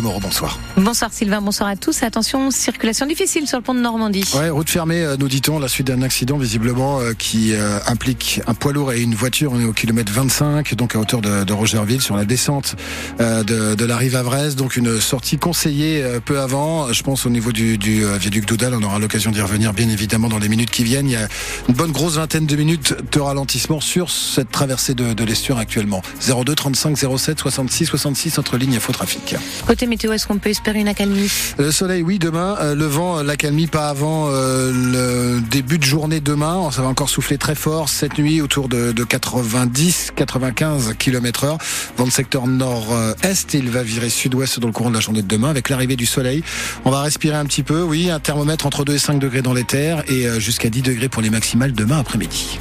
Moreau, bonsoir. Bonsoir Sylvain, bonsoir à tous. Attention, circulation difficile sur le pont de Normandie. Ouais, route fermée, euh, nous dit-on, la suite d'un accident visiblement euh, qui euh, implique un poids lourd et une voiture. On est au kilomètre 25, donc à hauteur de, de Rogerville, sur la descente de, de, la rive Avraise. Donc une sortie conseillée peu avant. Je pense au niveau du, du viaduc Doudal, on aura l'occasion d'y revenir bien évidemment dans les minutes qui viennent. Il y a une bonne grosse vingtaine de minutes de ralentissement sur cette traversée de, de l'estuaire actuellement. 02 35 07 66 66 entre lignes et faux trafic. Côté météo, est-ce qu'on peut espérer une accalmie? Le soleil, oui, demain. Euh, le vent, euh, l'accalmie, pas avant euh, le début de journée demain. Ça va encore souffler très fort cette nuit, autour de, de 90, 95 km heure. Vent de secteur nord-est. Il va virer sud-ouest dans le courant de la journée de demain. Avec l'arrivée du soleil, on va respirer un petit peu. Oui, un thermomètre entre 2 et 5 degrés dans les terres et jusqu'à 10 degrés pour les maximales demain après-midi.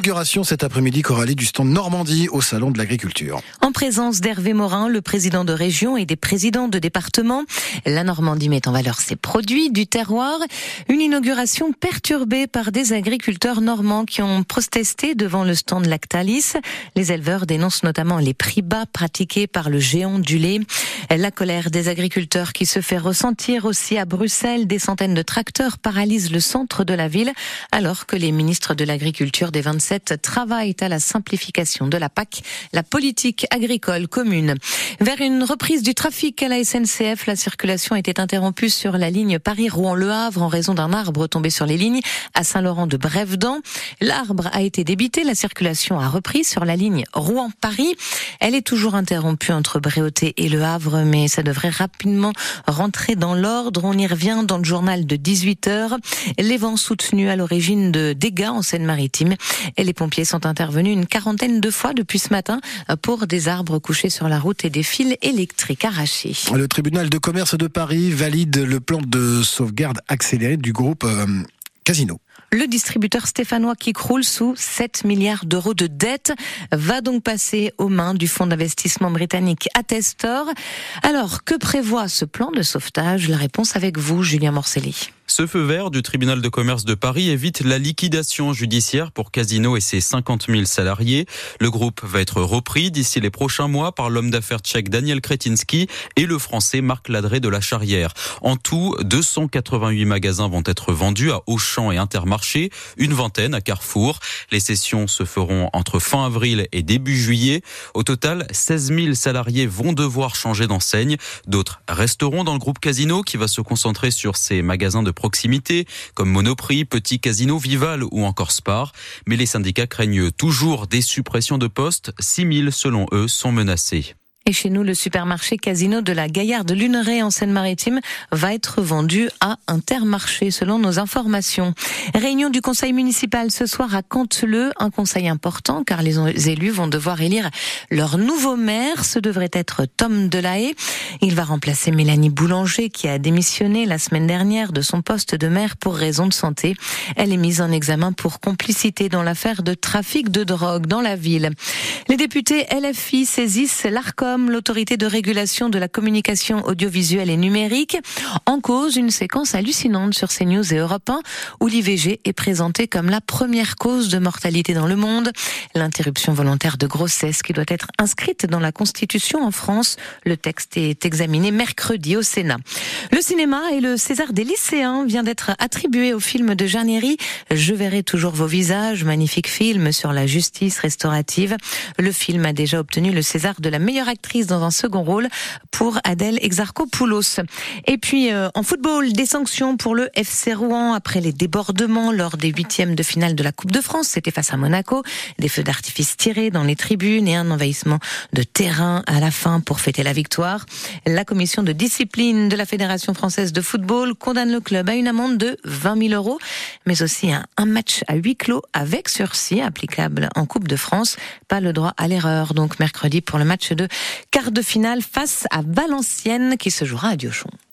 Inauguration cet après-midi, Coralie, du stand Normandie au Salon de l'Agriculture. En présence d'Hervé Morin, le président de région et des présidents de département, la Normandie met en valeur ses produits du terroir. Une inauguration perturbée par des agriculteurs normands qui ont protesté devant le stand Lactalis. Les éleveurs dénoncent notamment les prix bas pratiqués par le géant du lait. La colère des agriculteurs qui se fait ressentir aussi à Bruxelles. Des centaines de tracteurs paralysent le centre de la ville alors que les ministres de l'Agriculture des 27 travaille à la simplification de la PAC, la politique agricole commune. Vers une reprise du trafic à la SNCF, la circulation était interrompue sur la ligne Paris-Rouen-Le Havre en raison d'un arbre tombé sur les lignes à Saint-Laurent-de-Brévedan. L'arbre a été débité, la circulation a repris sur la ligne Rouen-Paris. Elle est toujours interrompue entre Bréauté et Le Havre, mais ça devrait rapidement rentrer dans l'ordre. On y revient dans le journal de 18 heures. Les vents soutenus à l'origine de dégâts en Seine-Maritime et les pompiers sont intervenus une quarantaine de fois depuis ce matin pour des arbres couchés sur la route et des fils électriques arrachés. Le tribunal de commerce de Paris valide le plan de sauvegarde accéléré du groupe euh, Casino. Le distributeur stéphanois qui croule sous 7 milliards d'euros de dettes va donc passer aux mains du fonds d'investissement britannique Attestor. Alors, que prévoit ce plan de sauvetage? La réponse avec vous, Julien Morcelli. Ce feu vert du tribunal de commerce de Paris évite la liquidation judiciaire pour Casino et ses 50 000 salariés. Le groupe va être repris d'ici les prochains mois par l'homme d'affaires tchèque Daniel Kretinsky et le français Marc Ladré de la Charrière. En tout, 288 magasins vont être vendus à Auchan et Intermarché, une vingtaine à Carrefour. Les sessions se feront entre fin avril et début juillet. Au total, 16 000 salariés vont devoir changer d'enseigne. D'autres resteront dans le groupe Casino qui va se concentrer sur ses magasins de proximité, comme Monoprix, Petit Casino, Vival ou encore Spar. Mais les syndicats craignent toujours des suppressions de postes. 6000 selon eux sont menacés. Chez nous, le supermarché Casino de la Gaillarde Luneray en Seine-Maritime va être vendu à Intermarché selon nos informations. Réunion du conseil municipal ce soir à Canteleu, un conseil important car les élus vont devoir élire leur nouveau maire. Ce devrait être Tom Delahaye. Il va remplacer Mélanie Boulanger qui a démissionné la semaine dernière de son poste de maire pour raison de santé. Elle est mise en examen pour complicité dans l'affaire de trafic de drogue dans la ville. Les députés LFI saisissent l'ARCOM l'autorité de régulation de la communication audiovisuelle et numérique, en cause une séquence hallucinante sur CNews et Europe 1 où l'IVG est présentée comme la première cause de mortalité dans le monde. L'interruption volontaire de grossesse qui doit être inscrite dans la Constitution en France. Le texte est examiné mercredi au Sénat. Le cinéma et le César des lycéens vient d'être attribué au film de Jarnieri. Je verrai toujours vos visages, magnifique film sur la justice restaurative. Le film a déjà obtenu le César de la meilleure actrice dans un second rôle pour Adèle Exarchopoulos. Et puis euh, en football, des sanctions pour le FC Rouen après les débordements lors des huitièmes de finale de la Coupe de France. C'était face à Monaco. Des feux d'artifice tirés dans les tribunes et un envahissement de terrain à la fin pour fêter la victoire. La commission de discipline de la Fédération française de football condamne le club à une amende de 20 000 euros, mais aussi à un match à huis clos avec sursis applicable en Coupe de France. Pas le droit à l'erreur. Donc mercredi pour le match de quart de finale face à Valenciennes qui se jouera à Diochon.